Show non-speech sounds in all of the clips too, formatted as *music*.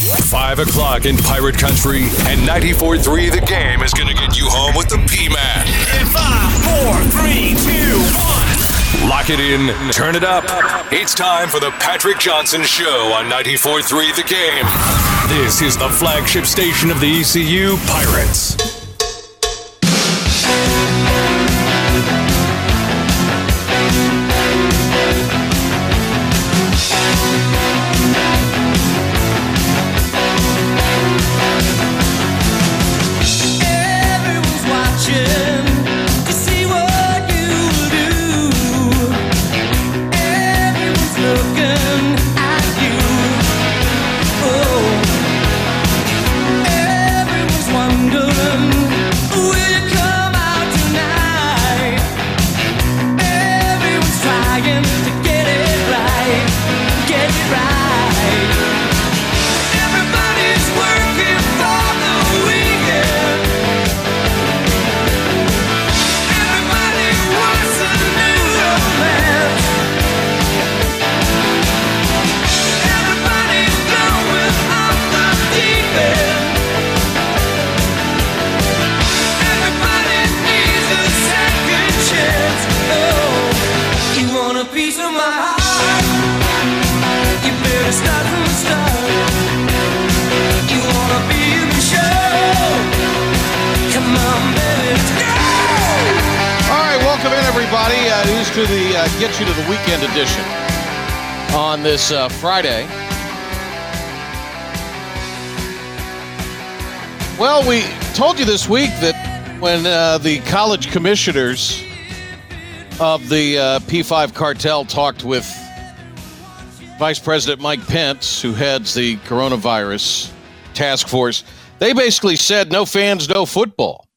5 o'clock in Pirate Country and 94.3 The Game is going to get you home with the P-Man. In five, four, three, two, one. Lock it in, turn it up. It's time for the Patrick Johnson Show on 94.3 The Game. This is the flagship station of the ECU Pirates. To the uh, get you to the weekend edition on this uh, Friday. Well, we told you this week that when uh, the college commissioners of the uh, P5 cartel talked with Vice President Mike Pence, who heads the coronavirus task force, they basically said no fans, no football.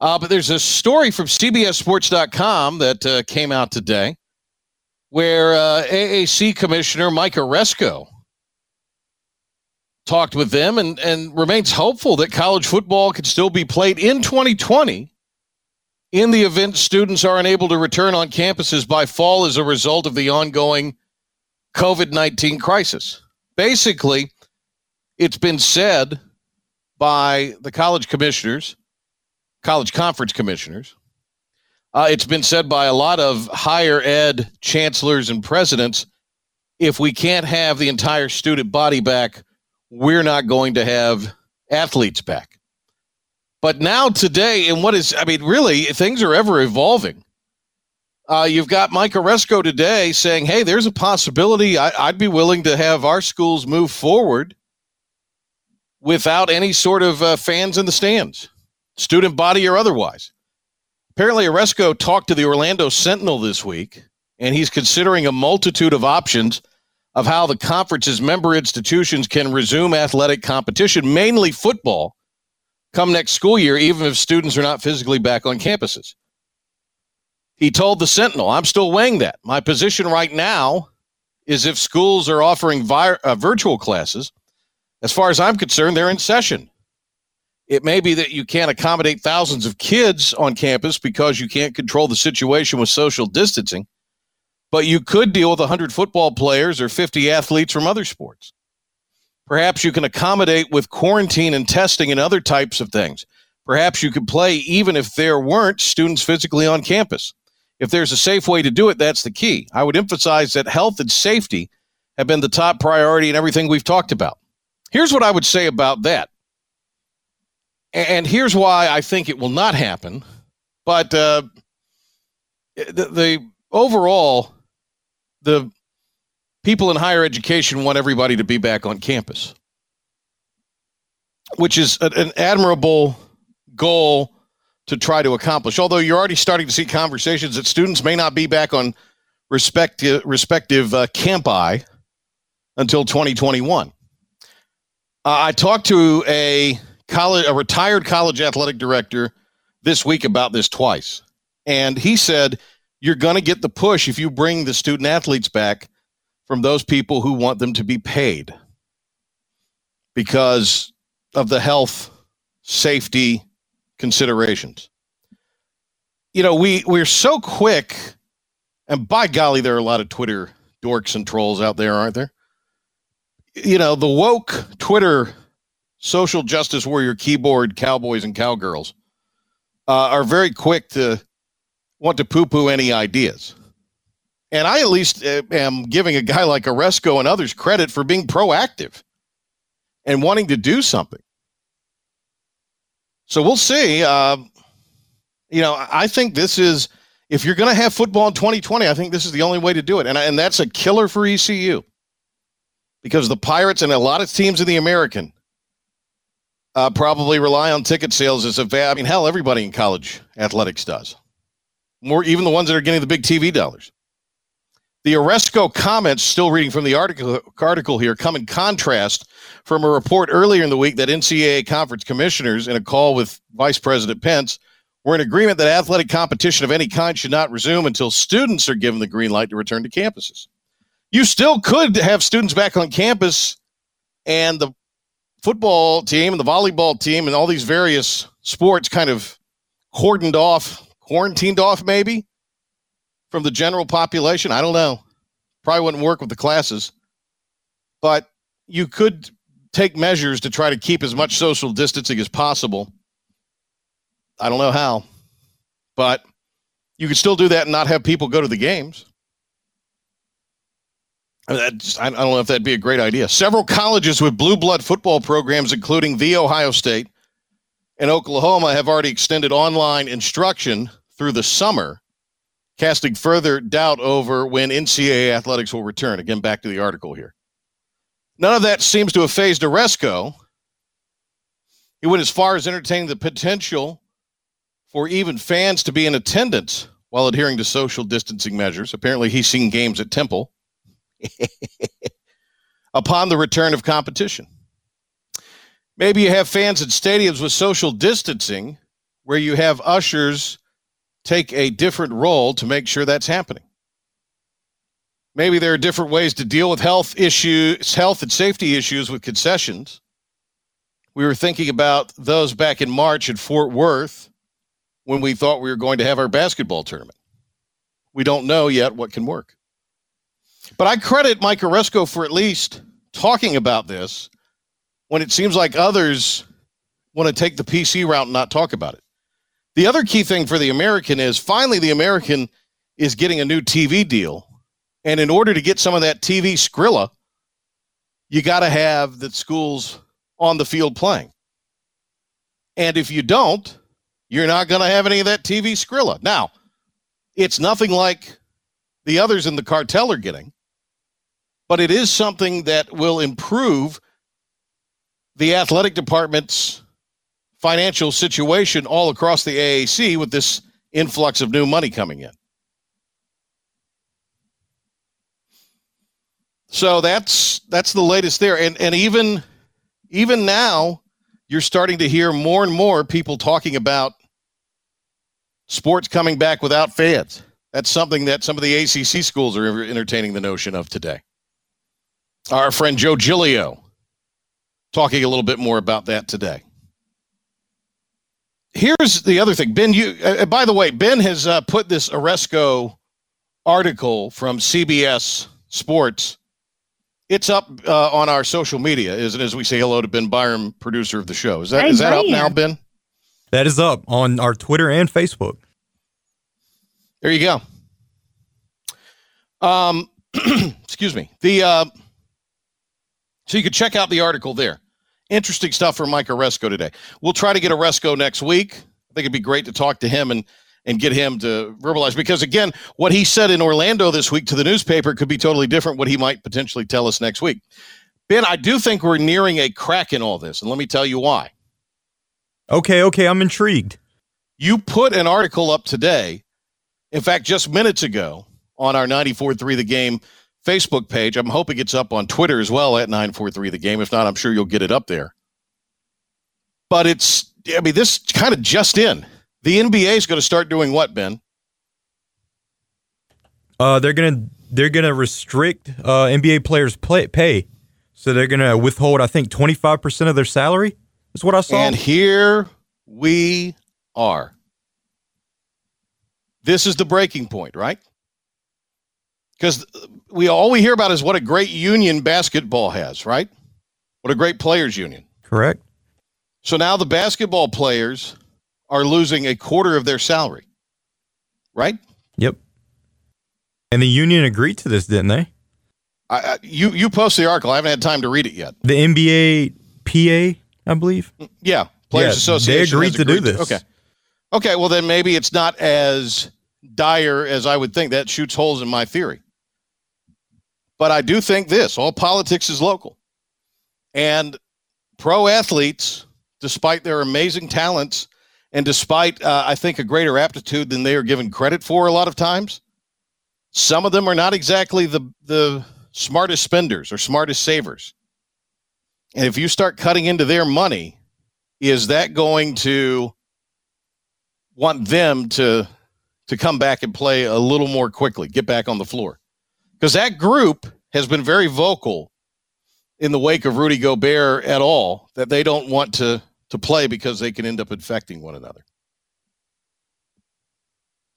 Uh, but there's a story from CBSSports.com that uh, came out today where uh, AAC Commissioner Mike Aresco talked with them and, and remains hopeful that college football could still be played in 2020 in the event students are unable to return on campuses by fall as a result of the ongoing COVID 19 crisis. Basically, it's been said by the college commissioners college conference commissioners. Uh, it's been said by a lot of higher ed chancellors and presidents if we can't have the entire student body back, we're not going to have athletes back. But now, today, and what is, I mean, really, things are ever evolving. Uh, you've got Mike Aresco today saying, hey, there's a possibility I, I'd be willing to have our schools move forward without any sort of uh, fans in the stands student body or otherwise. Apparently, Aresco talked to the Orlando Sentinel this week, and he's considering a multitude of options of how the conference's member institutions can resume athletic competition, mainly football, come next school year, even if students are not physically back on campuses. He told the Sentinel, I'm still weighing that. My position right now is if schools are offering uh, virtual classes, as far as I'm concerned, they're in session. It may be that you can't accommodate thousands of kids on campus because you can't control the situation with social distancing, but you could deal with 100 football players or 50 athletes from other sports. Perhaps you can accommodate with quarantine and testing and other types of things. Perhaps you could play even if there weren't students physically on campus. If there's a safe way to do it, that's the key. I would emphasize that health and safety have been the top priority in everything we've talked about. Here's what I would say about that. And here's why I think it will not happen. But uh, the, the overall, the people in higher education want everybody to be back on campus, which is an, admirable goal to try to accomplish. Although you're already starting to see conversations that students may not be back on respective respective uh, campi until 2021. Uh, I talked to a college, a retired college athletic director this week about this twice, and he said you're going to get the push if you bring the student athletes back from those people who want them to be paid because of the health safety considerations. You know, we we're so quick, and by golly, there are a lot of Twitter dorks and trolls out there, aren't there? you know, the woke Twitter social justice warrior keyboard cowboys and cowgirls uh, are very quick to want to poo poo any ideas. And I at least uh, am giving a guy like Aresco and others credit for being proactive and wanting to do something. So we'll see. Uh, you know, I think this is if you're going to have football in 2020, I think this is the only way to do it, and and that's a killer for ECU because the Pirates and a lot of teams in the American uh, probably rely on ticket sales as a va- I mean, hell, everybody in college athletics does. More, even the ones that are getting the big TV dollars. The Aresco comments, still reading from the article, article here, come in contrast from a report earlier in the week that NCAA conference commissioners, in a call with Vice President Pence, were in agreement that athletic competition of any kind should not resume until students are given the green light to return to campuses. You still could have students back on campus, and the football team and the volleyball team and all these various sports kind of cordoned off, quarantined off, maybe from the general population. I don't know. Probably wouldn't work with the classes, but you could take measures to try to keep as much social distancing as possible. I don't know how, but you could still do that and not have people go to the games. I, don't know if that'd be a great idea. Several colleges with blue blood football programs, including the Ohio State and Oklahoma, have already extended online instruction through the summer casting further doubt over when NCAA athletics will return. Again, back to the article here. None of that seems to have fazed Aresco. He went as far as entertaining the potential for even fans to be in attendance while adhering to social distancing measures. Apparently, he's seen games at Temple *laughs* upon the return of competition. Maybe you have fans at stadiums with social distancing where you have ushers take a different role to make sure that's happening. Maybe there are different ways to deal with health issues, health and safety issues with concessions. We were thinking about those back in March at Fort Worth when we thought we were going to have our basketball tournament. We don't know yet what can work. But I credit Mike Aresco for at least talking about this when it seems like others want to take the PC route and not talk about it. The other key thing for the American is finally the American is getting a new TV deal. And in order to get some of that TV Skrilla, you got to have the schools on the field playing. And if you don't, you're not going to have any of that TV Skrilla. Now, it's nothing like the others in the cartel are getting, but it is something that will improve the athletic department's financial situation all across the AAC with this influx of new money coming in. So that's that's the latest there, and and even even now, you're starting to hear more and more people talking about sports coming back without fans. That's something that some of the ACC schools are entertaining the notion of today. Our friend Joe Giglio talking a little bit more about that today here's the other thing, Ben. You, uh, by the way, Ben has uh, put this Aresco article from CBS Sports. It's up uh, on our social media, isn't as we say hello to Ben Byram, producer of the show. Is that is that up now, Ben? That is up on our Twitter and Facebook. There you go. Um, *clears throat* excuse me. The uh, so you can check out the article there. Interesting stuff from Mike Aresco today. We'll try to get Aresco next week. I think it'd be great to talk to him and and get him to verbalize because again, what he said in Orlando this week to the newspaper could be totally different what he might potentially tell us next week. Ben, I do think we're nearing a crack in all this, and let me tell you why. Okay, okay, I'm intrigued. You put an article up today, in fact, just minutes ago on our 94.3 The Game Facebook page. I'm hoping it's up on Twitter as well at 943 the game. If not, I'm sure you'll get it up there. But it's, I mean, this kind of just in. The NBA is going to start doing what, Ben? Uh, they're gonna they're gonna restrict uh, NBA players' play, pay, so they're gonna withhold I think twenty five percent of their salary. Is what I saw. And here we are. This is the breaking point, right? Because we all we hear about is what a great union basketball has, right? What a great players union. Correct. So now the basketball players are losing a quarter of their salary, right? Yep. And the union agreed to this, didn't they? I, I, you you posted the article. I haven't had time to read it yet. The NBA PA, I believe. Yeah, Players Yeah, Association. They has agreed to do this. Okay, okay. Well, then maybe it's not as dire as I would think. That shoots holes in my theory. But I do think this: all politics is local, and pro athletes, despite their amazing talents and despite uh, I think a greater aptitude than they are given credit for, a lot of times, some of them are not exactly the the smartest spenders or smartest savers. And if you start cutting into their money, is that going to want them to to come back and play a little more quickly, get back on the floor? Because that group has been very vocal in the wake of Rudy Gobert at all that they don't want to to play because they can end up infecting one another.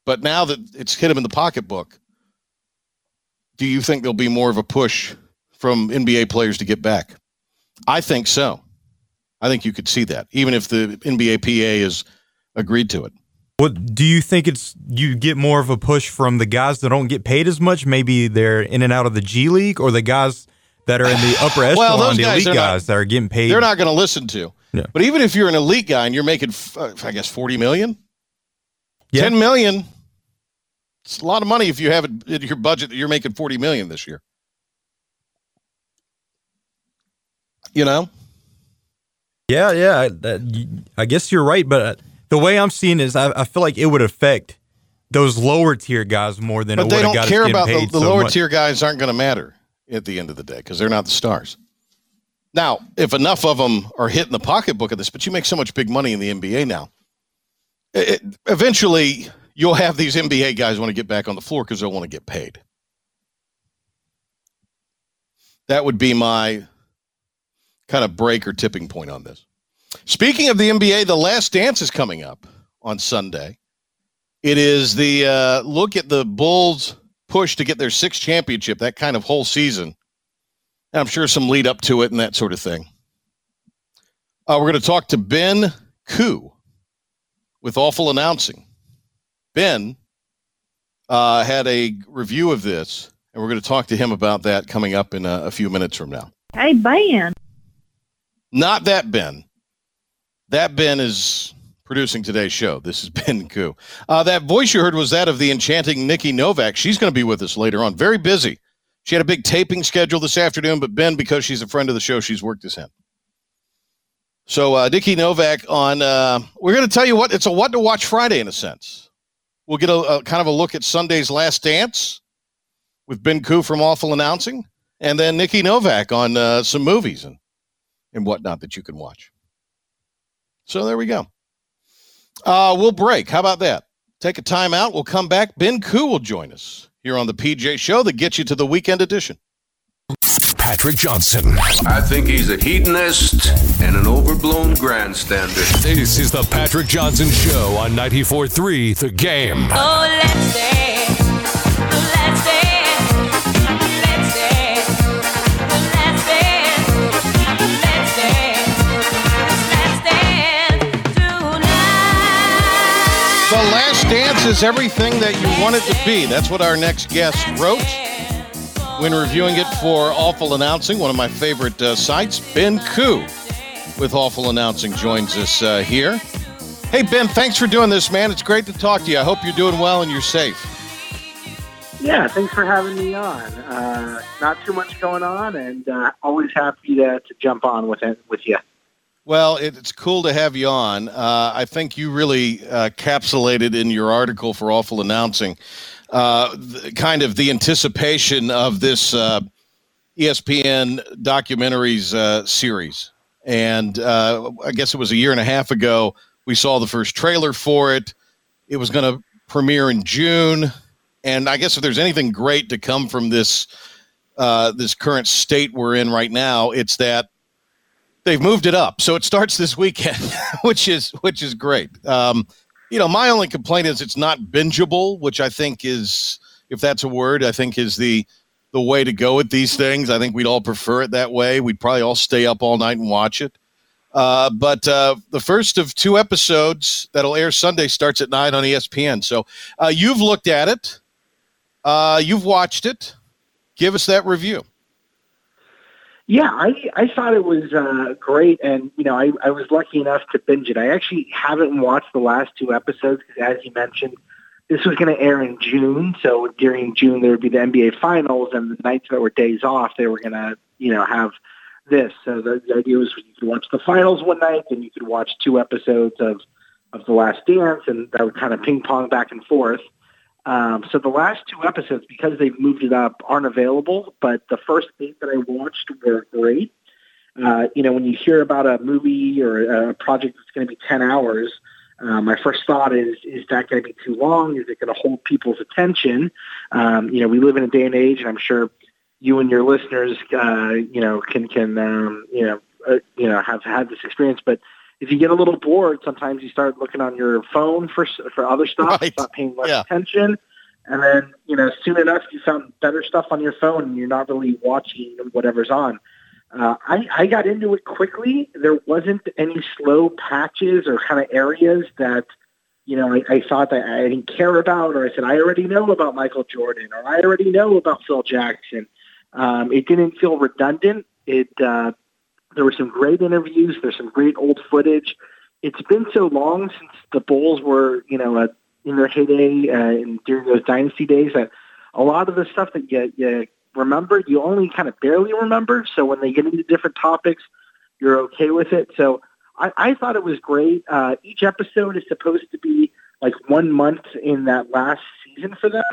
But now that it's hit them in the pocketbook, do you think there'll be more of a push from NBA players to get back? I think so. I think you could see that, even if the NBA PA has agreed to it. What do you think? It's you get more of a push from the guys that don't get paid as much. Maybe they're in and out of the G League, or the guys that are in the upper echelon, Well, those the guys elite are not- that are getting paid. They're not going to listen to. Yeah. But even if you're an elite guy and you're making, uh, I guess, 40 million, Yeah. 10 million, it's a lot of money if you have it in your budget that you're making 40 million this year. You know? Yeah, yeah. I- guess you're right, but uh, the way I'm seeing it is, I, I feel like it would affect those lower tier guys more than But it they don't care about the, the so lower much. tier guys aren't going to matter at the end of the day because they're not the stars. Now, if enough of them are hitting the pocketbook of this, but you make so much big money in the NBA now, it, it- eventually you'll have these NBA guys want to get back on the floor because they'll want to get paid. That would be my kind of break or tipping point on this. Speaking of the NBA, the last dance is coming up on Sunday. It is the uh, look at the Bulls push to get their sixth championship, that kind of whole season. And I'm sure some lead up to it and that sort of thing. Uh, we're going to talk to Ben Koo with Awful Announcing. Ben uh, had a review of this, and we're going to talk to him about that coming up in a, a few minutes from now. Hey, Ben. Not that Ben. That Ben is producing today's show. This is *laughs* Ben Koo. Uh, that voice you heard was that of the enchanting Nikki Novak. She's going to be with us later on. Very busy. She had a big taping schedule this afternoon, but Ben, because she's a friend of the show, she's worked this in. So uh, Nikki Novak on. Uh, we're going to tell you what it's a what to watch Friday in a sense. We'll get a, a kind of a look at Sunday's Last Dance with Ben Koo from Awful Announcing, and then Nikki Novak on uh, some movies and and whatnot that you can watch. So there we go. Uh, we'll break. How about that? Take a time out. We'll come back. Ben Koo will join us here on the PJ Show that gets you to the weekend edition. Patrick Johnson. I think he's a hedonist and an overblown grandstander. This is the Patrick Johnson Show on 94.3 The Game. Oh, Dance is everything that you want it to be. That's what our next guest wrote when reviewing it for Awful Announcing, one of my favorite uh, sites. Ben Koo with Awful Announcing joins us uh, here. Hey, Ben, thanks for doing this, man. It's great to talk to you. I hope you're doing well and you're safe. Yeah, thanks for having me on. Uh, not too much going on, and uh, always happy to, to jump on with it with you. Well, it's cool to have you on. Uh, I think you really uh, capsulated in your article for Awful Announcing uh, the, kind of the anticipation of this uh, ESPN documentaries uh, series. And uh, I guess it was a year and a half ago, we saw the first trailer for it. It was going to premiere in June. And I guess if there's anything great to come from this this current state we're in right now, it's that they've moved it up so it starts this weekend *laughs* which is which is great um, you know my only complaint is it's not bingeable which i think is if that's a word, I think is the the way to go with these things. I think we'd all prefer it that way. We'd probably all stay up all night and watch it. Uh, but uh, the first of two episodes that'll air Sunday starts at nine on ESPN. So uh, you've looked at it, uh, you've watched it. Give us that review. Yeah, I, I thought it was uh, great, and you know, I, I was lucky enough to binge it. I actually haven't watched the last two episodes because, as you mentioned, this was going to air in June. So during June, there would be the NBA Finals, and the nights that were days off, they were going to, you know, have this. So the, the idea was you could watch the finals one night, and you could watch two episodes of of The Last Dance, and that would kind of ping pong back and forth. Um, so the last two episodes, because they've moved it up, aren't available. But the first eight that I watched were great. Uh, you know, when you hear about a movie or a project that's going to be ten hours, uh, my first thought is: Is that going to be too long? Is it going to hold people's attention? Um, you know, we live in a day and age, and I'm sure you and your listeners, uh, you know, can can um, you know, uh, you know, have had this experience, but if you get a little bored, sometimes you start looking on your phone for for other stuff, Right. stop paying much Yeah. attention, and then you know soon enough you found better stuff on your phone, and you're not really watching whatever's on. Uh, I, I got into it quickly. There wasn't any slow patches or kind of areas that you know I, I thought that I didn't care about, or I said I already know about Michael Jordan, or I already know about Phil Jackson. Um, it didn't feel redundant. It uh, there were some great interviews. There's some great old footage. It's been so long since the Bulls were, you know, uh, in their heyday uh, and during those dynasty days that a lot of the stuff that you, you remember, you only kind of barely remember. So when they get into different topics, you're okay with it. So I, I thought it was great. Uh, each episode is supposed to be like one month in that last season for them.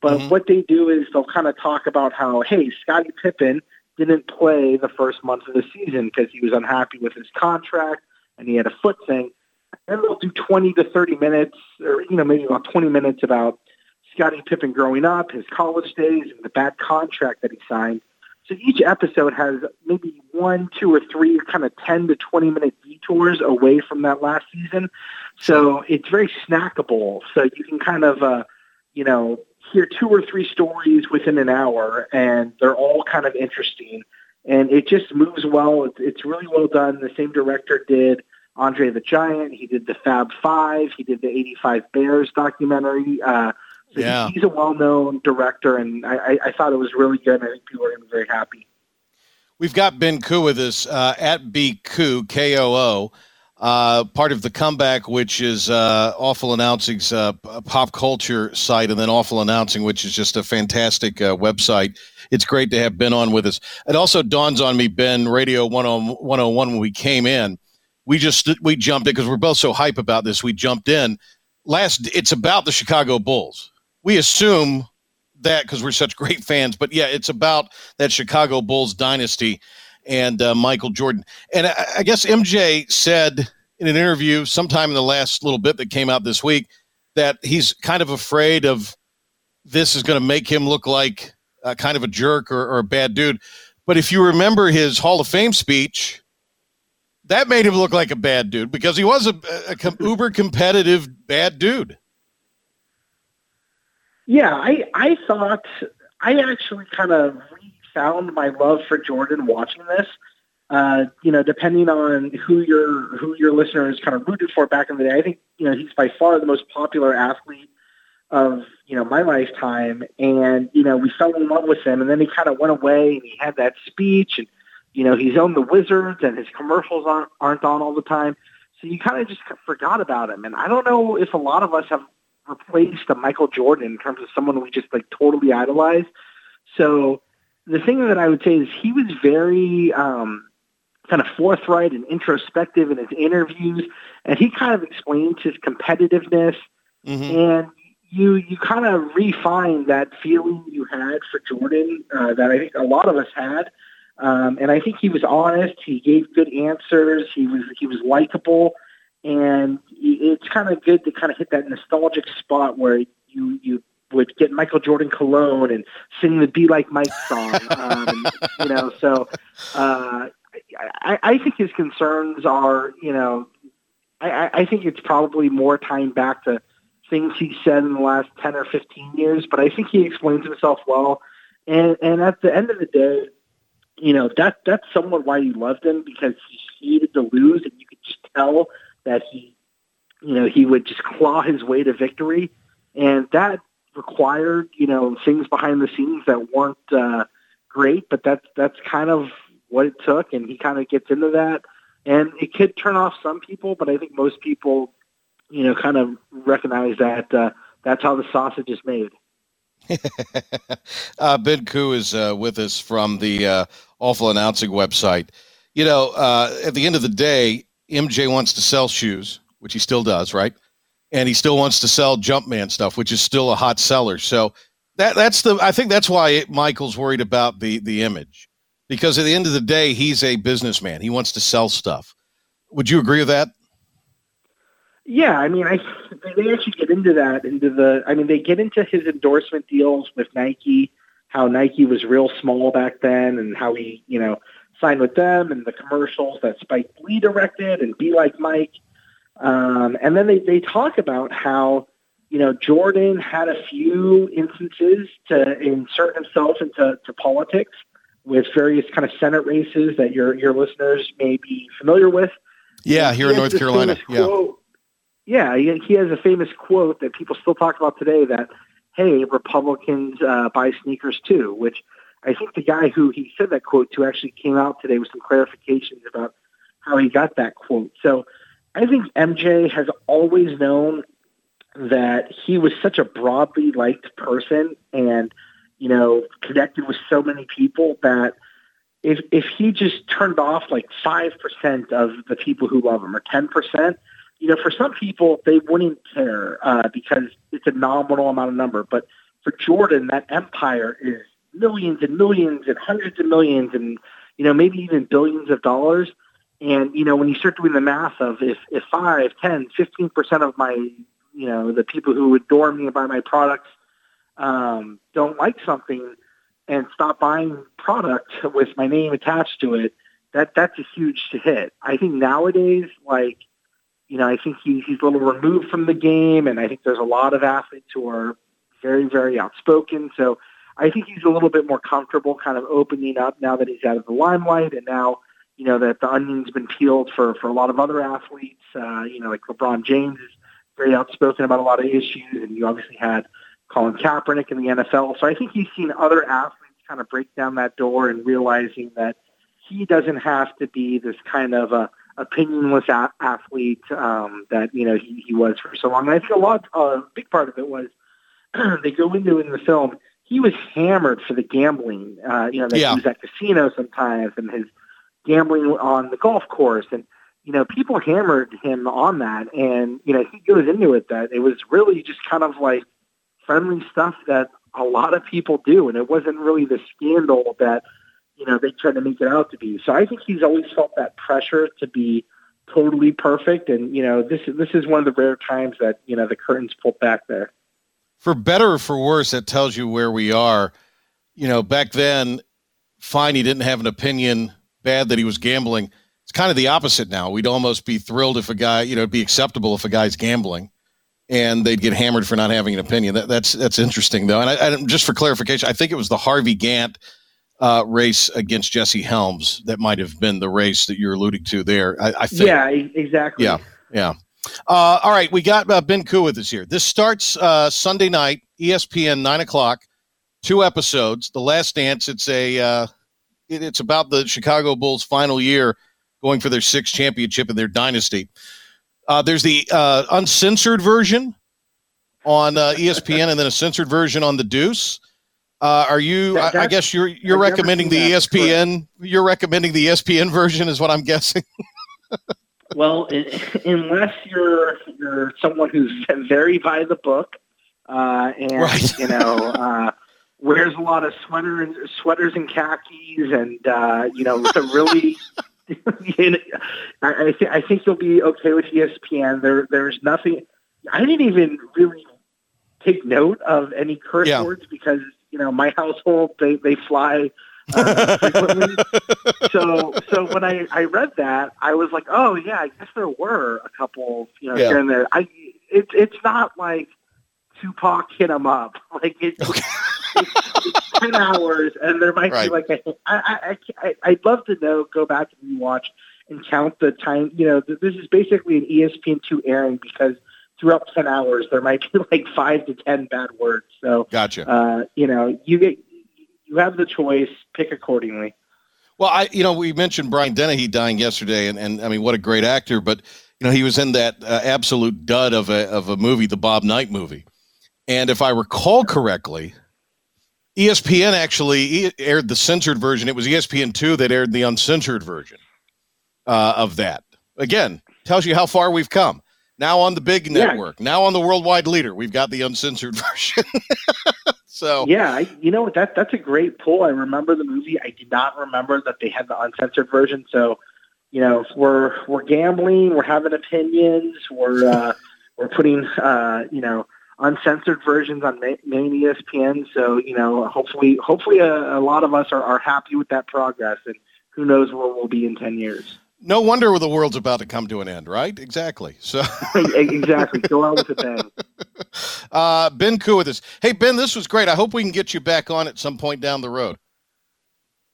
But Mhm. what they do is they'll kind of talk about how, hey, Scottie Pippen didn't play the first month of the season because he was unhappy with his contract and he had a foot thing. And they'll do 20 to 30 minutes, or you know maybe about 20 minutes about Scottie Pippen growing up, his college days, and the bad contract that he signed. So each episode has maybe one, two, or three kind of 10 to 20 minute detours away from that last season. So it's very snackable. So you can kind of, uh, you know, hear two or three stories within an hour, and they're all kind of interesting. And it just moves well. It's, really well done. The same director did Andre the Giant. He did the Fab Five. He did the '85 Bears documentary. Uh, so Yeah. he's a well-known director, and I, I, I thought it was really good. And I think people are going to be very happy. We've got Ben Koo with us uh, at B Koo K O O, uh, part of the comeback, which is uh, Awful Announcing's uh, pop culture site, and then Awful Announcing, which is just a fantastic uh, website. It's great to have Ben on with us. It also dawns on me, Ben, Radio 10- 101, when we came in, we just we jumped in because we're both so hype about this. We jumped in. Last, it's about the Chicago Bulls. We assume that because we're such great fans, but yeah, it's about that Chicago Bulls dynasty and uh, Michael Jordan. And I, I guess MJ said in an interview sometime in the last little bit that came out this week that he's kind of afraid of this is going to make him look like uh, kind of a jerk or, or a bad dude. But if you remember his Hall of Fame speech, that made him look like a bad dude because he was a, a com- uber competitive bad dude. Yeah, I I thought I actually kind of found my love for Jordan watching this. Uh, you know, depending on who your who your listeners kind of rooted for back in the day, I think you know he's by far the most popular athlete of you know my lifetime, and you know we fell in love with him, and then he kind of went away, and he had that speech, and you know he's owned the Wizards, and his commercials aren't aren't on all the time, so you kind of just forgot about him, and I don't know if a lot of us have replaced a Michael Jordan in terms of someone we just like totally idolize. So the thing that I would say is he was very um, kind of forthright and introspective in his interviews, and he kind of explained his competitiveness, Mhm. and you you kind of refined that feeling you had for Jordan uh, that I think a lot of us had. Um, and I think he was honest. He gave good answers. He was he was likable, and it's kind of good to kind of hit that nostalgic spot where you you would get Michael Jordan cologne and sing the "Be Like Mike" song. *laughs* um, you know, so uh, I, I think his concerns are, you know, I, I- think it's probably more tying back to things he said in the last 10 or 15 years, but I think he explains himself well. And, and at the end of the day, you know, that, that's somewhat why you loved him because he hated to lose and you could just tell that he, you know, he would just claw his way to victory. And that required, you know, things behind the scenes that weren't, uh, great, but that's, that's kind of what it took. And he kind of gets into that and it could turn off some people, but I think most people, you know, kind of recognize that, uh, that's how the sausage is made. *laughs* uh, ben Koo is uh, with us from the uh, Awful Announcing website. You know, uh, at the end of the day, MJ wants to sell shoes, which he still does, right? And he still wants to sell Jumpman stuff, which is still a hot seller. So that that's the I think that's why Michael's worried about the the image, because at the end of the day, he's a businessman. He wants to sell stuff. Would you agree with that? Yeah, I mean, I they actually get into that into the. I mean, they get into his endorsement deals with Nike, how Nike was real small back then, and how he, you know, signed with them, and the commercials that Spike Lee directed, and Be Like Mike. Um, and then they they talk about how you know Jordan had a few instances to insert himself into to politics with various kind of Senate races that your your listeners may be familiar with. Yeah, here He in North Carolina. Yeah. quote- yeah, he, he has a famous quote that people still talk about today that, hey, Republicans uh, buy sneakers too, which I think the guy who he said that quote to actually came out today with some clarifications about how he got that quote. So I think MJ has always known that he was such a broadly liked person and, you know, connected with so many people that if if he just turned off like five percent of the people who love him or ten percent, you know, for some people they wouldn't care uh, because it's a nominal amount of number. But for Jordan, that empire is millions and millions and hundreds of millions and you know maybe even billions of dollars. And you know when you start doing the math of if if five, ten, fifteen percent of my you know the people who adore me and buy my products um, don't like something and stop buying product with my name attached to it, that that's a huge hit. I think nowadays, like, you know, I think he, he's a little removed from the game, and I think there's a lot of athletes who are very, very outspoken. So I think he's a little bit more comfortable kind of opening up now that he's out of the limelight, and now, you know, that the onion's been peeled for, for a lot of other athletes. Uh, you know, like LeBron James is very outspoken about a lot of issues, and you obviously had Colin Kaepernick in the NFL. So I think he's seen other athletes kind of break down that door and realizing that he doesn't have to be this kind of a opinionless a- athlete um, that you know he, he was for so long. And I think a lot, uh, a big part of it was *clears throat* they go into in the film. He was hammered for the gambling. Uh, you know, that Yeah. he was at casinos sometimes and his gambling on the golf course and you know, people hammered him on that, and you know, he goes into it that it was really just kind of like friendly stuff that a lot of people do, and it wasn't really the scandal that you know they tried to make it out to be. So I think he's always felt that pressure to be totally perfect, and you know, this this is one of the rare times that you know the curtains pulled back there. for better or for worse, that tells you where we are. You know, back then, fine, he didn't have an opinion, bad that he was gambling. It's kind of the opposite now. We'd almost be thrilled if a guy, you know, it'd be acceptable if a guy's gambling and they'd get hammered for not having an opinion. That, that's that's interesting though. And I, I, just for clarification, I think it was the Harvey Gantt uh, race against Jesse Helms that might have been the race that you're alluding to there. I, I think. Yeah, exactly. Yeah. Yeah. Uh, all right, we got uh, Ben Koo with us here. This starts uh, Sunday night, ESPN, nine o'clock. Two episodes. The Last Dance. It's a. It, it's about the Chicago Bulls' final year, going for their sixth championship in their dynasty. Uh, there's the uh, uncensored version on uh, ESPN, and then a censored version on the Deuce. Uh, are you? That- I, I guess you're you're I've recommending the that, ESPN. You're recommending the ESPN version, is what I'm guessing. *laughs* Well, i- unless you're you're someone who's very by the book, uh, and Right. you know uh, wears a lot of sweater and sweaters and khakis, and uh, you know to really, *laughs* you know, I, I, th- I think you'll be okay with ESPN. There, there's nothing. I didn't even really take note of any curse Yeah. words because you know my household they they fly uh, frequently. *laughs* so so when I, I read that, I was like, oh yeah, I guess there were a couple, you know, Yeah. here and there. I it, it's not like Tupac hit him up. *laughs* Like it, it's, it's ten hours, and there might Right. be like a. I, I, I I'd love to know. Go back and watch and count the time. You know, th- this is basically an ESPN two airing because throughout ten hours there might be like five to ten bad words. So Gotcha. uh, you know, you get you have the choice. Pick accordingly. Well, I you know we mentioned Brian Dennehy dying yesterday, and, and I mean what a great actor, but you know he was in that uh, absolute dud of a of a movie, the Bob Knight movie, and if I recall correctly, ESPN actually aired the censored version. It was ESPN two that aired the uncensored version uh, of that. Again, tells you how far we've come. Now on the big Yeah. network, now on the worldwide leader, we've got the uncensored *laughs* version. so Yeah, I, you know that that's a great pull. I remember the movie. I did not remember that they had the uncensored version. So, you know, we're we're gambling, we're having opinions, we're uh, we're putting uh, you know uncensored versions on main ESPN. So, you know, hopefully, hopefully, a, a lot of us are, are happy with that progress, and who knows where we'll be in ten years. no wonder the world's about to come to an end, right? Exactly. So. *laughs* exactly. Go out with a bang. *laughs* Uh, ben Koo with us. Hey, Ben, this was great. I hope we can get you back on at some point down the road.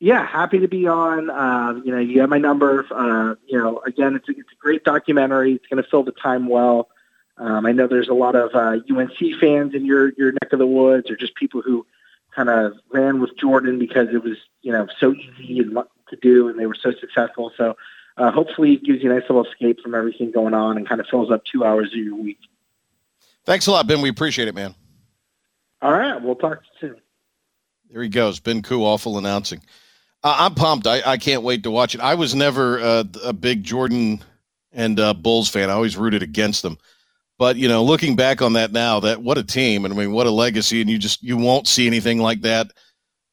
Yeah, happy to be on. Um, you know, you have my number. Uh, you know, again, it's a, it's a great documentary. It's going to fill the time well. Um, I know there's a lot of uh, UNC fans in your your neck of the woods, or just people who kind of ran with Jordan because it was you know so easy and to do, and they were so successful. So uh, hopefully, it gives you a nice little escape from everything going on, and kind of fills up two hours of your week. Thanks a lot, Ben. We appreciate it, man. All right, we'll talk soon. There he goes. Ben Koo, awful announcing. Uh, I'm pumped. I, I can't wait to watch it. I was never uh, a big Jordan and uh, Bulls fan. I always rooted against them. But you know, looking back on that now, that what a team, and I mean, what a legacy. And you just you won't see anything like that.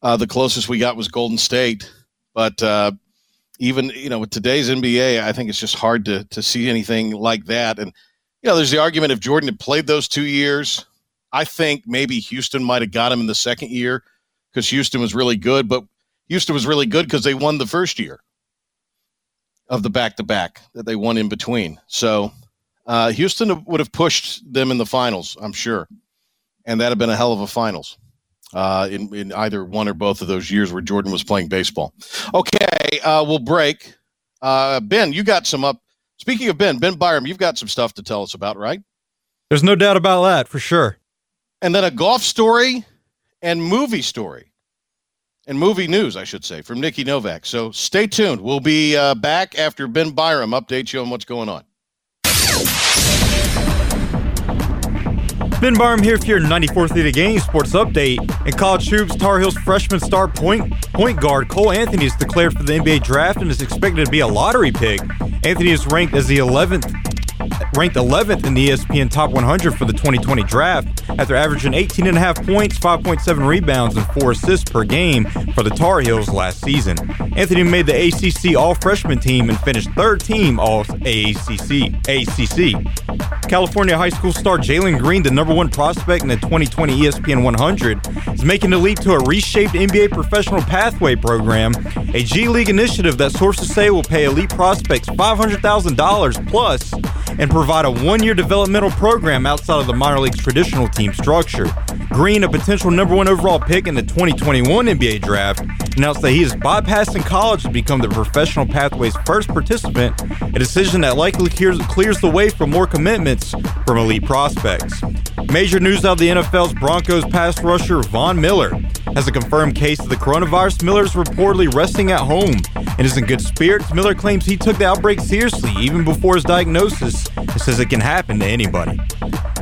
Uh, the closest we got was Golden State, but uh, even you know with today's NBA, I think it's just hard to to see anything like that. And you know, there's the argument if Jordan had played those two years, I think maybe Houston might have got him in the second year because Houston was really good, but Houston was really good because they won the first year of the back to back that they won in between. So uh, Houston would have pushed them in the finals, I'm sure, and that'd have been a hell of a finals uh, in in either one or both of those years where Jordan was playing baseball. Okay, uh, we'll break. Uh, ben, you got some up. Speaking of Ben, Ben Byram, you've got some stuff to tell us about, right? There's no doubt about that for sure. and then a golf story and movie story and movie news, I should say, from Nikki Novak. So stay tuned. We'll be uh, back after Ben Byram updates you on what's going on. Ben Byram here for your 94th League Game Sports Update. In college hoops, Tar Heels freshman star point point guard Cole Anthony is declared for the NBA draft and is expected to be a lottery pick. Anthony is ranked as the 11th ranked 11th in the ESPN Top 100 for the 2020 draft after averaging 18 and a half points, 5.7 rebounds, and 4 assists per game for the Tar Heels last season. Anthony made the ACC All-Freshman team and finished third team All ACC. ACC. California high school star Jalen Green, the number one prospect in the 2020 ESPN 100, is making the leap to a reshaped NBA professional pathway program, a G League initiative that sources say will pay elite prospects $500,000 plus and provide a one-year developmental program outside of the minor league's traditional team structure. Green, a potential number one overall pick in the 2021 NBA draft, announced that he is bypassing college to become the professional pathway's first participant, a decision that likely clears, clears the way for more commitments from elite prospects. Major news out of the NFL's Broncos pass rusher Von Miller has a confirmed case of the coronavirus. Miller is reportedly resting at home and is in good spirits. Miller claims he took the outbreak seriously even before his diagnosis and says it can happen to anybody.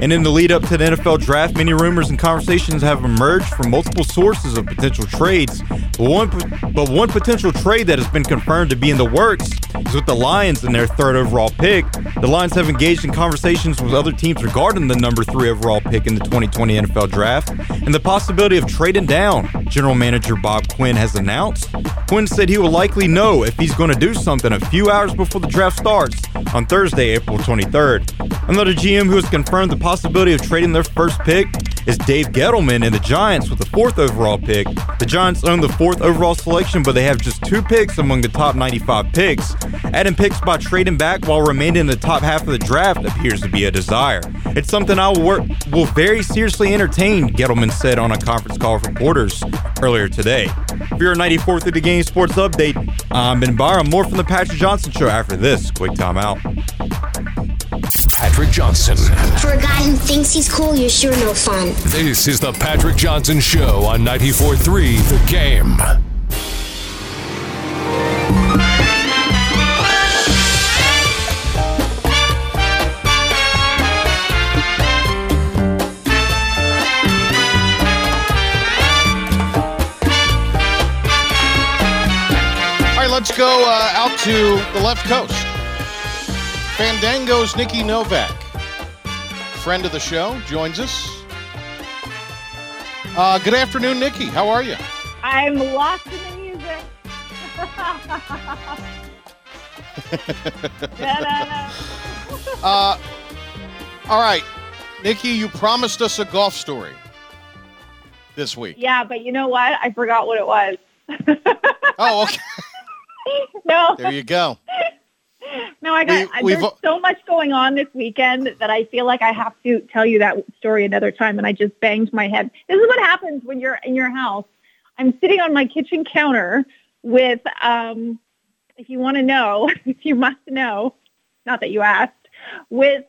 And in the lead up to the NFL draft, many rumors and conversations have emerged from multiple sources of potential trades. But one, but one potential trade that has been confirmed to be in the works is with the Lions and their third overall pick. The Lions have engaged in conversations with other teams regarding the number three overall pick in the 2020 NFL draft and the possibility of trading down. General Manager Bob Quinn has announced. Quinn said he will likely know if he's going to do something a few hours before the draft starts on Thursday, April 23rd. Another GM who has confirmed the possibility of trading their first pick is Dave Gettleman and the Giants with the fourth overall pick. The Giants own the fourth overall selection, but they have just two picks among the top 95 picks. Adding picks by trading back while remaining in the top half of the draft appears to be a desire. It's something I will, work, will very seriously entertain, Gettleman said on a conference call with reporters earlier today. For your 94th of the game sports update, I'm Ben Byram. More from the Patrick Johnson Show after this quick timeout. Patrick Johnson. For a guy who thinks he's cool, you're sure no fun. This is the Patrick Johnson Show on 94.3 The Game. All right, let's go uh, out to the left coast. Fandango's Nikki Novak, friend of the show, joins us. Uh, good afternoon, Nikki. How are you? I'm lost in the music. *laughs* Uh, all right, Nikki, you promised us a golf story this week. yeah, but you know what? I forgot what it was. Oh, okay. *laughs* no, There you go. No, I got. We- there's so much going on this weekend that I feel like I have to tell you that story another time, and I just banged my head. This is what happens when you're in your house. I'm sitting on my kitchen counter with, um, if you want to know, *laughs* if you must know, not that you asked, with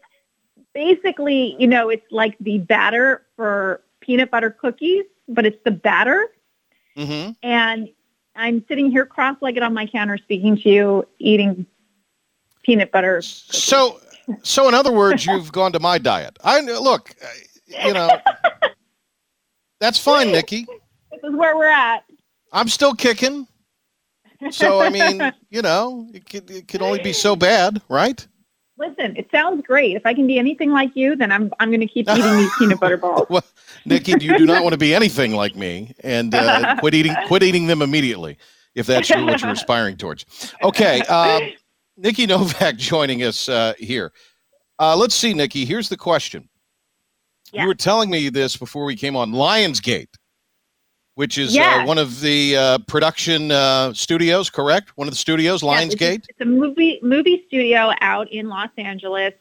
basically, you know, it's like the batter for peanut butter cookies, but it's the batter. hmm And I'm sitting here cross-legged on my counter speaking to you, eating peanut butter. So, so in other words, you've gone to my diet. I look, uh, you know, that's fine, Nikki. This is where we're at. I'm still kicking. So I mean, you know, it could, it could only be so bad, right? Listen, it sounds great. If I can be anything like you, then I'm I'm going to keep eating these peanut butter *laughs* balls. Well, Nikki, you do not want to be anything like me, and uh, quit eating quit eating them immediately if that's what you're aspiring towards. Okay, um, Nikki Novak *laughs* joining us uh, here. Uh, let's see, Nikki. Here's the question. Yeah. You were telling me this before we came on. Lionsgate, which is uh, one of the uh, production uh, studios, correct? One of the studios, Yes, it's a- Lionsgate. It's a movie movie studio out in Los Angeles.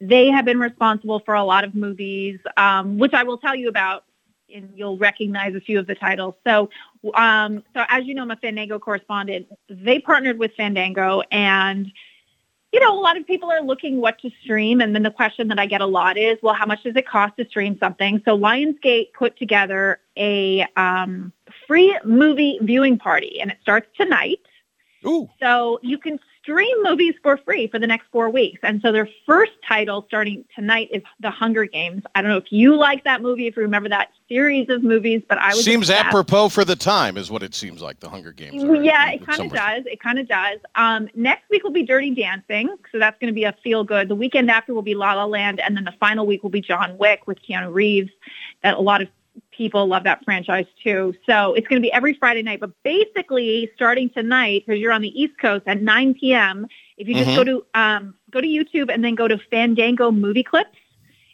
They have been responsible for a lot of movies, um, which I will tell you about, and you'll recognize a few of the titles. So, um, so as you know, I'm a Fandango correspondent. They partnered with Fandango, and you know, a lot of people are looking what to stream, and then the question that I get a lot is, well, how much does it cost to stream something? So Lionsgate put together a um, free movie viewing party, and it starts tonight. Ooh, So you can stream movies for free for the next four weeks. And so their first title starting tonight is The Hunger Games. I don't know if you like that movie, if you remember that series of movies, but I was seems apropos for the time, is what it seems like. The Hunger Games. are Yeah, it kind of does. It kind of does. Um, next week will be Dirty Dancing, so that's going to be a feel good. The weekend after will be La La Land, and then the final week will be John Wick with Keanu Reeves. That a lot of people love that franchise too. So it's going to be every Friday night. But basically, starting tonight, because you're on the East Coast at 9 p.m., if you just Mhm. go to um, go to YouTube and then go to Fandango Movie Clips,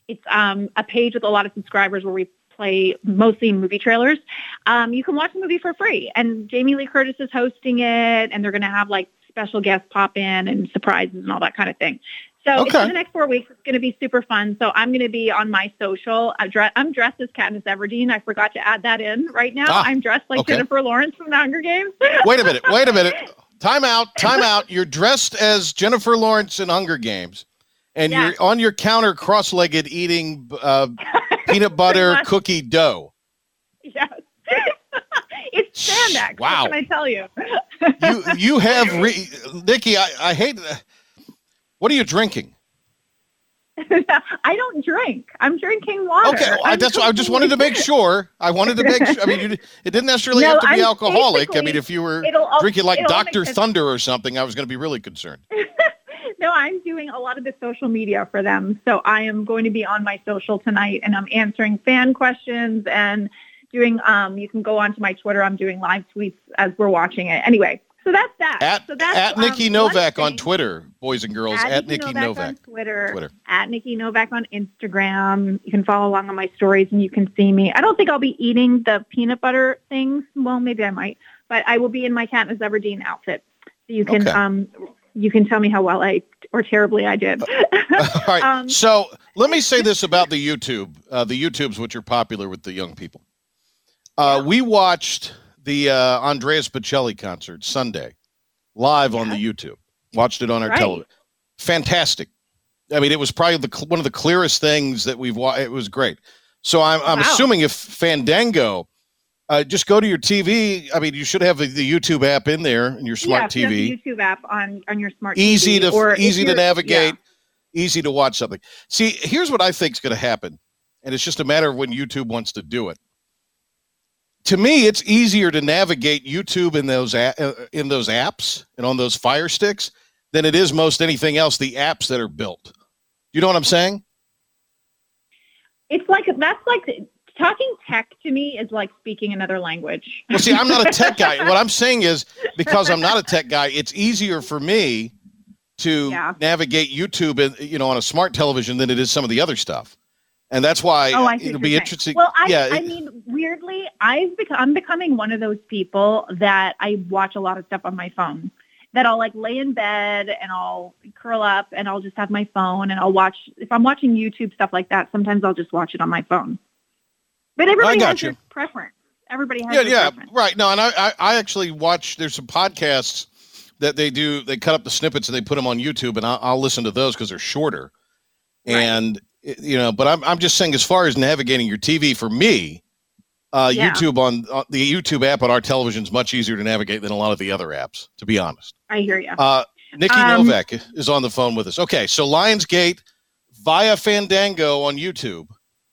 it's um, a page with a lot of subscribers where we play mostly movie trailers. Um, you can watch the movie for free, and Jamie Lee Curtis is hosting it, and they're going to have like special guests pop in and surprises and all that kind of thing. So Okay. for the next four weeks. It's going to be super fun. So I'm going to be on my social. I'm dressed as Katniss Everdeen. I forgot to add that in right now. Ah, I'm dressed like okay. Jennifer Lawrence from The Hunger Games. *laughs* Wait a minute. Wait a minute. Time out. Time out. You're dressed as Jennifer Lawrence in Hunger Games, and Yeah. you're on your counter, cross-legged, eating uh, *laughs* peanut butter cookie dough. yes. *laughs* it's spandex. Wow. What can I tell you? You you have re- Nikki. I, I hate. What are you drinking? *laughs* I don't drink. I'm drinking water. Okay, I, I'm that's. I just wanted to make sure. I wanted to make. sure. I mean, you, *laughs* it didn't necessarily No, have to be I'm alcoholic. I mean, if you were drinking like Doctor. Thunder or something, I was going to be really concerned. *laughs* No, I'm doing a lot of the social media for them. So I am going to be on my social tonight and I'm answering fan questions and doing um you can go onto my Twitter. I'm doing live tweets as we're watching it. Anyway, so that's that. At so that's at um, Nikki one Novak on. Twitter, boys and girls. At, Nikki Novak. on Twitter, Twitter. At Nikki Novak on Instagram. You can follow along on my stories and you can see me. I don't think I'll be eating the peanut butter things. Well, maybe I might, but I will be in my Katniss Everdeen outfit. So you can Okay. um, you can tell me how well I or terribly I did. All right. *laughs* Um, so let me say this about the YouTube, uh, the YouTubes which are popular with the young people. Uh, We watched the uh, Andreas Bocelli concert Sunday live on the YouTube. Watched it on our Right. television. Fantastic. I mean, it was probably the cl- one of the clearest things that we've watched. It was great. So I'm I'm Wow. assuming if Fandango, uh, just go to your TV. I mean, you should have the, the YouTube app in there in your smart yeah, you TV have the YouTube app on on your smart easy TV, to easy to navigate, yeah. easy to watch something. See, here's what I think is going to happen, and it's just a matter of when YouTube wants to do it. To me, it's easier to navigate YouTube in those a- uh, in those apps and on those Fire Sticks than it is most anything else. The apps that are built. You know what I'm saying? It's like that's like talking tech to me is like speaking another language. Well, see, I'm not a tech guy. *laughs* What I'm saying is because I'm not a tech guy, it's easier for me to Yeah. navigate YouTube, in, you know, on a smart television than it is some of the other stuff. And that's why Oh, it'll be interesting. Well, I, yeah, I mean, weirdly, I've become I'm becoming one of those people that I watch a lot of stuff on my phone. That I'll like lay in bed and I'll curl up and I'll just have my phone and I'll watch. If I'm watching YouTube stuff like that, sometimes I'll just watch it on my phone. But everybody has you. their preference. Everybody has yeah, yeah, preference. right. No, and I, I, I actually watch. There's some podcasts that they do. They cut up the snippets and they put them on YouTube, and I'll, I'll listen to those because they're shorter. Right. And you know, but I'm, I'm just saying, as far as navigating your TV, for me, uh, Yeah. YouTube on uh, the YouTube app on our television is much easier to navigate than a lot of the other apps. To be honest. I hear you. Uh, Nikki Um, Novak is on the phone with us. Okay, so Lionsgate via Fandango on YouTube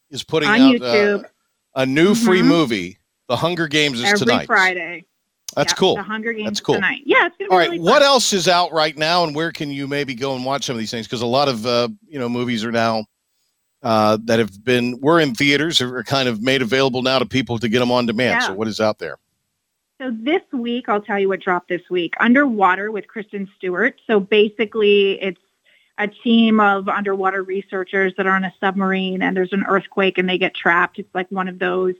is putting On out YouTube. Uh, a new free Mhm. movie. The Hunger Games is Every tonight. Friday. That's cool. The Hunger Games That's cool. tonight. Yeah, it's gonna be All right, really what else is out right now, and where can you maybe go and watch some of these things? Because a lot of uh, you know movies are now uh, that have been were in theaters are kind of made available now to people to get them on demand. Yeah. So what is out there? So this week, I'll tell you what dropped this week. Underwater with Kristen Stewart. So basically, it's a team of underwater researchers that are on a submarine, and there's an earthquake, and they get trapped. It's like one of those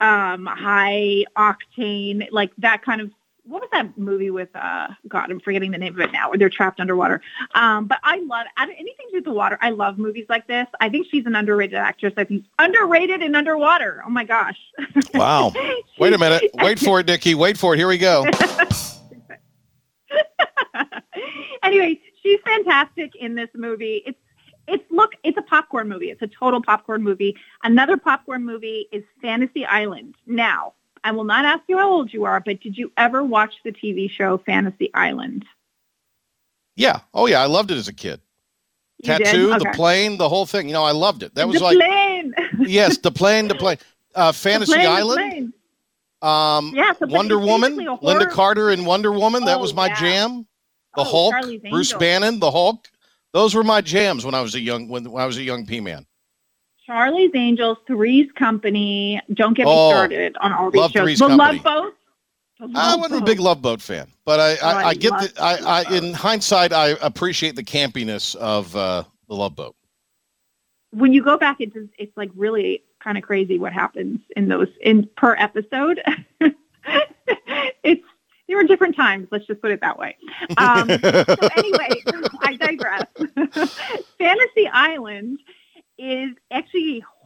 um, high octane, like that kind of. What was that movie with? Uh, God, I'm forgetting the name of it now. Where they're trapped underwater. Um, but I love anything to do with the water. I love movies like this. I think she's an underrated actress. I think underrated and underwater. Oh my gosh. *laughs* Wow. Wait a minute. Wait for it, Nikki. Wait for it. Here we go. *laughs* anyway, she's fantastic in this movie. It's it's look, it's a popcorn movie. It's a total popcorn movie. Another popcorn movie is Fantasy Island. Now, I will not ask you how old you are, but did you ever watch the TV show Fantasy Island? Yeah. Oh yeah. I loved it as a kid. You? Tattoo, the plane, the whole thing. You know, I loved it. That was the like plane. *laughs* yes, the plane, the plane. Uh, The Fantasy plane, the Island. plane. Um, Yeah, so Wonder Woman, Lynda Carter in Wonder Woman. that Oh, was my yeah. jam. The Oh, Hulk, Bruce. Bannon, the Hulk. Those were my jams when I was a young when, when I was a young P man. Charlie's Angels, Three's Company. Don't get me Oh, started on all these shows. Three's the Company. Love Boat. The I wasn't a big Love Boat fan, but I I, Oh, I I get the I, I in hindsight I appreciate the campiness of uh, the Love Boat. when you go back, it's it's like really kind of crazy what happens in those in per episode. *laughs* it's there were different times. Let's just put it that way. Um, so *laughs* anyway, *laughs* I digress. Fantasy Island is actually a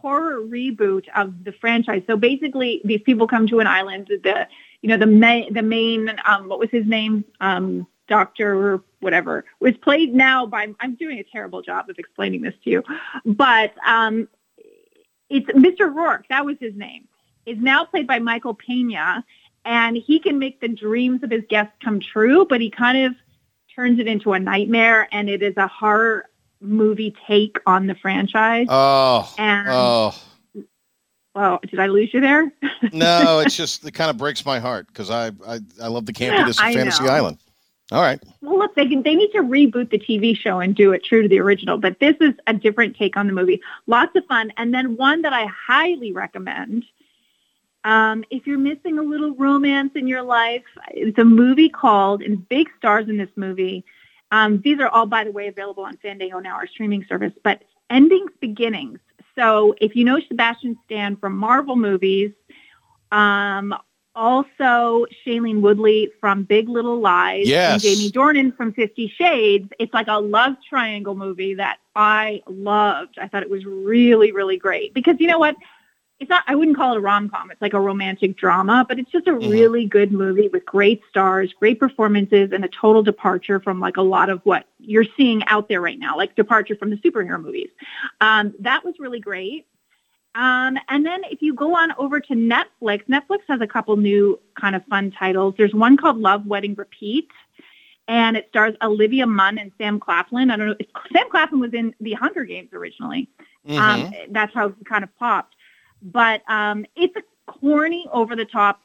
horror reboot of the franchise. So basically, these people come to an island. The you know the main the main um, what was his name um, Doctor whatever was played now by I'm doing a terrible job of explaining this to you, but um, it's Mr. Rourke. That was his name. Is now played by Michael Pena, and he can make the dreams of his guests come true, but he kind of turns it into a nightmare, and it is a horror movie take on the franchise. Oh, And- oh well, did I lose you there? *laughs* no, it's *laughs* just it kind of breaks my heart because I, I I love the campiness of Fantasy know. Island. All right, Well, look, they can, they need to reboot the TV show and do it true to the original, but this is a different take on the movie. Lots of fun, and then one that I highly recommend. Um, if you're missing a little romance in your life, it's a movie called, and big stars in this movie. Um, these are all, by the way, available on Fandango now, our streaming service. But Endings Beginnings. So if you know Sebastian Stan from Marvel movies, um, also Shailene Woodley from Big Little Lies Yes. and Jamie Dornan from Fifty Shades. It's like a love triangle movie that I loved. I thought it was really, really great because you know what? It's not. I wouldn't call it a rom com. It's like a romantic drama, but it's just a really good movie with great stars, great performances, and a total departure from like a lot of what you're seeing out there right now, like departure from the superhero movies. Um, that was really great. Um, and then if you go on over to Netflix, Netflix has a couple new kind of fun titles. There's one called Love, Wedding, Repeat, and it stars Olivia Munn and Sam Claflin. I don't know. If, Sam Claflin was in The Hunger Games originally. Um, that's how it kind of popped. But um, it's a corny, over the top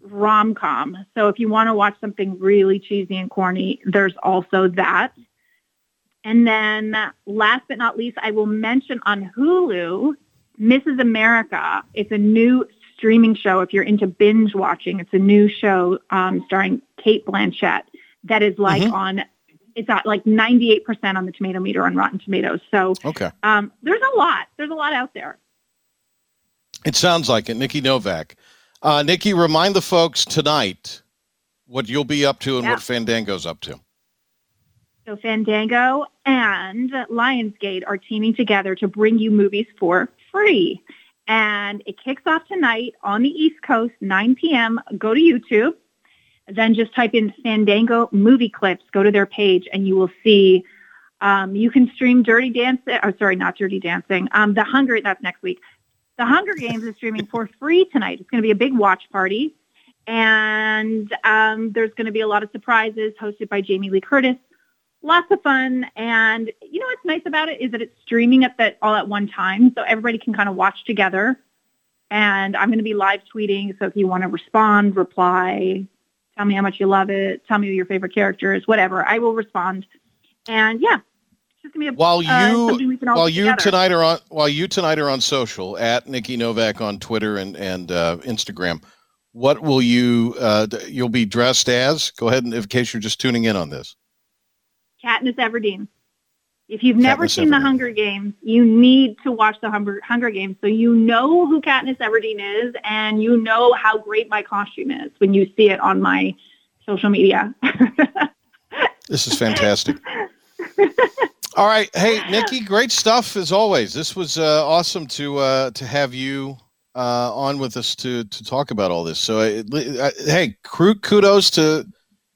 rom com. So if you want to watch something really cheesy and corny, there's also that. And then last but not least, I will mention on Hulu, Mrs. America. It's a new streaming show. If you're into binge watching, it's a new show um, starring Cate Blanchett that is like Mhm. on, it's at like 98% on the tomato meter on Rotten Tomatoes. So Okay. um, there's a lot. There's a lot out there. It sounds like it. Nikki Novak. Uh, Nikki, remind the folks tonight what you'll be up to and Yeah. what Fandango's up to. So Fandango and Lionsgate are teaming together to bring you movies for free. And it kicks off tonight on the East Coast, 9 p.m. Go to YouTube. Then just type in Fandango movie clips. Go to their page, and you will see. Um, you can stream Dirty Dancing. Oh, sorry, not Dirty Dancing. Um, the Hunger. That's next week. The Hunger Games is streaming for free tonight. It's going to be a big watch party, and um, there's going to be a lot of surprises hosted by Jamie Lee Curtis lots of fun. And you know what's nice about it is that it's streaming at that all at one time, so everybody can kind of watch together. And I'm going to be live tweeting, so if you want to respond, reply, tell me how much you love it, tell me who your favorite character is, whatever, I will respond. And yeah, just going to be a, While uh, you all while you together. tonight are on while you tonight are on social at Nikki Novak on Twitter and and uh, Instagram. What will you uh, you'll be dressed as? Go ahead and in case you're just tuning in on this. Katniss Everdeen. If you've never Katniss seen the Hunger Games, you need to watch the Hunger, Hunger Games so you know who Katniss Everdeen is and you know how great my costume is when you see it on my social media. *laughs* This is fantastic. *laughs* All right, hey Nikki, great stuff as always. This was uh, awesome to uh, to have you uh, on with us to to talk about all this. So, uh, uh, hey, kudos to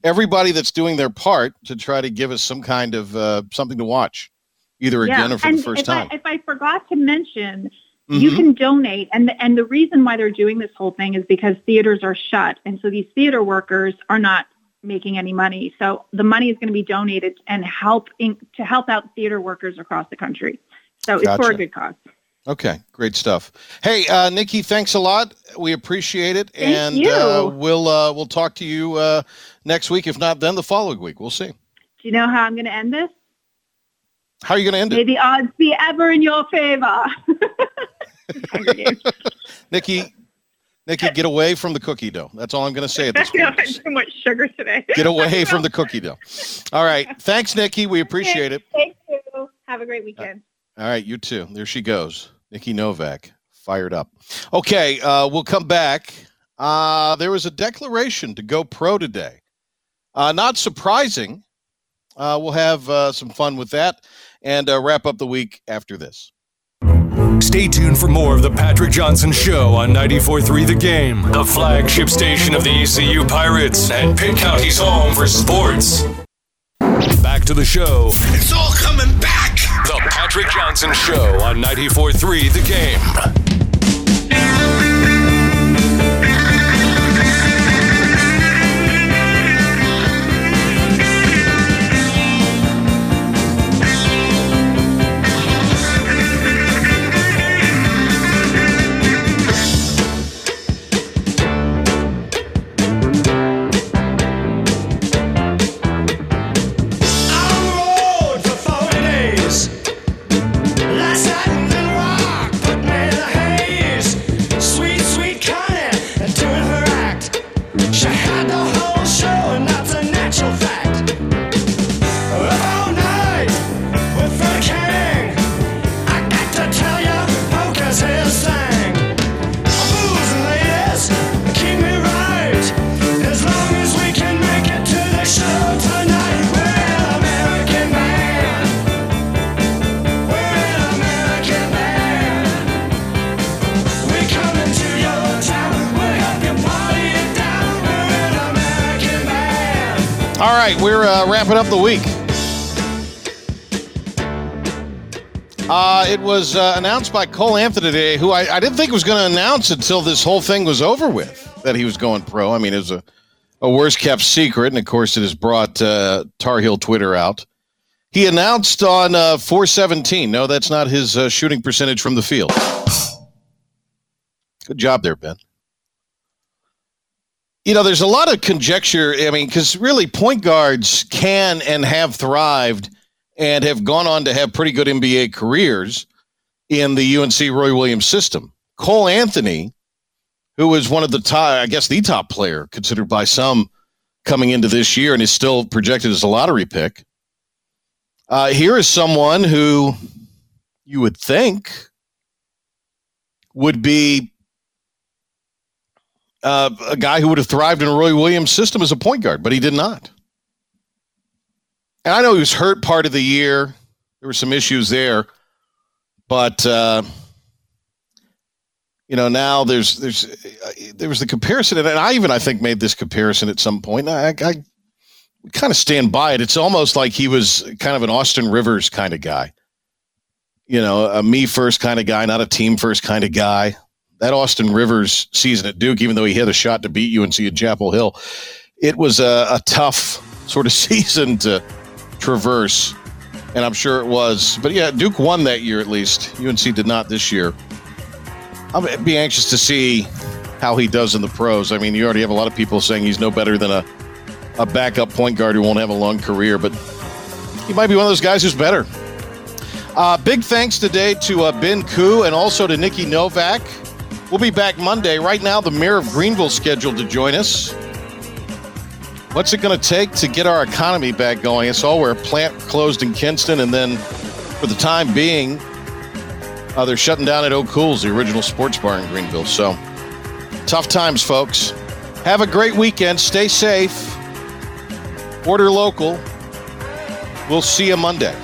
everybody that's doing their part to try to give us some kind of uh, something to watch, either again or for the first if time. I, if I forgot to mention, you Mhm. can donate, and the, and the reason why they're doing this whole thing is because theaters are shut, and so these theater workers are not making any money. So the money is going to be donated and help in, to help out theater workers across the country. So it's for a good cause. Okay, great stuff. Hey, uh, Nikki, thanks a lot. We appreciate it, Thank and you. Uh, we'll uh, we'll talk to you uh, next week. If not, then the following week. We'll see. Do you know how I'm going to end this? How are you going to end May it, May the odds be ever in your favor. *laughs* *laughs* Nikki? Nikki, get away from the cookie dough. That's all I'm going to say at this *laughs* point. I too much sugar today. Get away from the cookie dough. All right. Thanks, Nikki. We appreciate it. Thank you. Have a great weekend. All right, you too. There she goes. Nikki Novak, fired up. Okay, uh, we'll come back. Uh, there was a declaration to go pro today. Uh, not surprising. Uh, we'll have uh, some fun with that and uh, wrap up the week after this. Stay tuned for more of the Patrick Johnson Show on 94.3 The Game, the flagship station of the ECU Pirates and Pitt County's home for sports. Back to the show. It's all coming back. The Patrick Johnson Show on 94.3 The Game. Right, we're uh, wrapping up the week. Uh, it was uh, announced by Cole Anthony today, who I, I didn't think was going to announce until this whole thing was over with that he was going pro. I mean, it was a, a worst kept secret, and of course, it has brought uh, Tar Heel Twitter out. He announced on uh, 417. No, that's not his uh, shooting percentage from the field. Good job there, Ben. You know, there's a lot of conjecture. I mean, because really, point guards can and have thrived and have gone on to have pretty good NBA careers in the UNC Roy Williams system. Cole Anthony, who was one of the top, I guess the top player considered by some coming into this year and is still projected as a lottery pick. Uh, here is someone who you would think would be uh, a guy who would have thrived in a Roy Williams system as a point guard, but he did not. And I know he was hurt part of the year. There were some issues there, but uh, you know now there's there's uh, there was the comparison, and I even I think made this comparison at some point. I, I kind of stand by it. It's almost like he was kind of an Austin Rivers kind of guy. You know, a me first kind of guy, not a team first kind of guy. That Austin Rivers season at Duke, even though he had a shot to beat UNC at Chapel Hill, it was a, a tough sort of *laughs* season to traverse. And I'm sure it was. But yeah, Duke won that year at least. UNC did not this year. I'll be anxious to see how he does in the pros. I mean, you already have a lot of people saying he's no better than a, a backup point guard who won't have a long career, but he might be one of those guys who's better. Uh, big thanks today to uh, Ben Koo and also to Nikki Novak. We'll be back Monday. Right now, the mayor of Greenville scheduled to join us. What's it going to take to get our economy back going? It's all where a plant closed in Kinston, and then for the time being, uh, they're shutting down at O'Cool's, the original sports bar in Greenville. So tough times, folks. Have a great weekend. Stay safe. Order local. We'll see you Monday.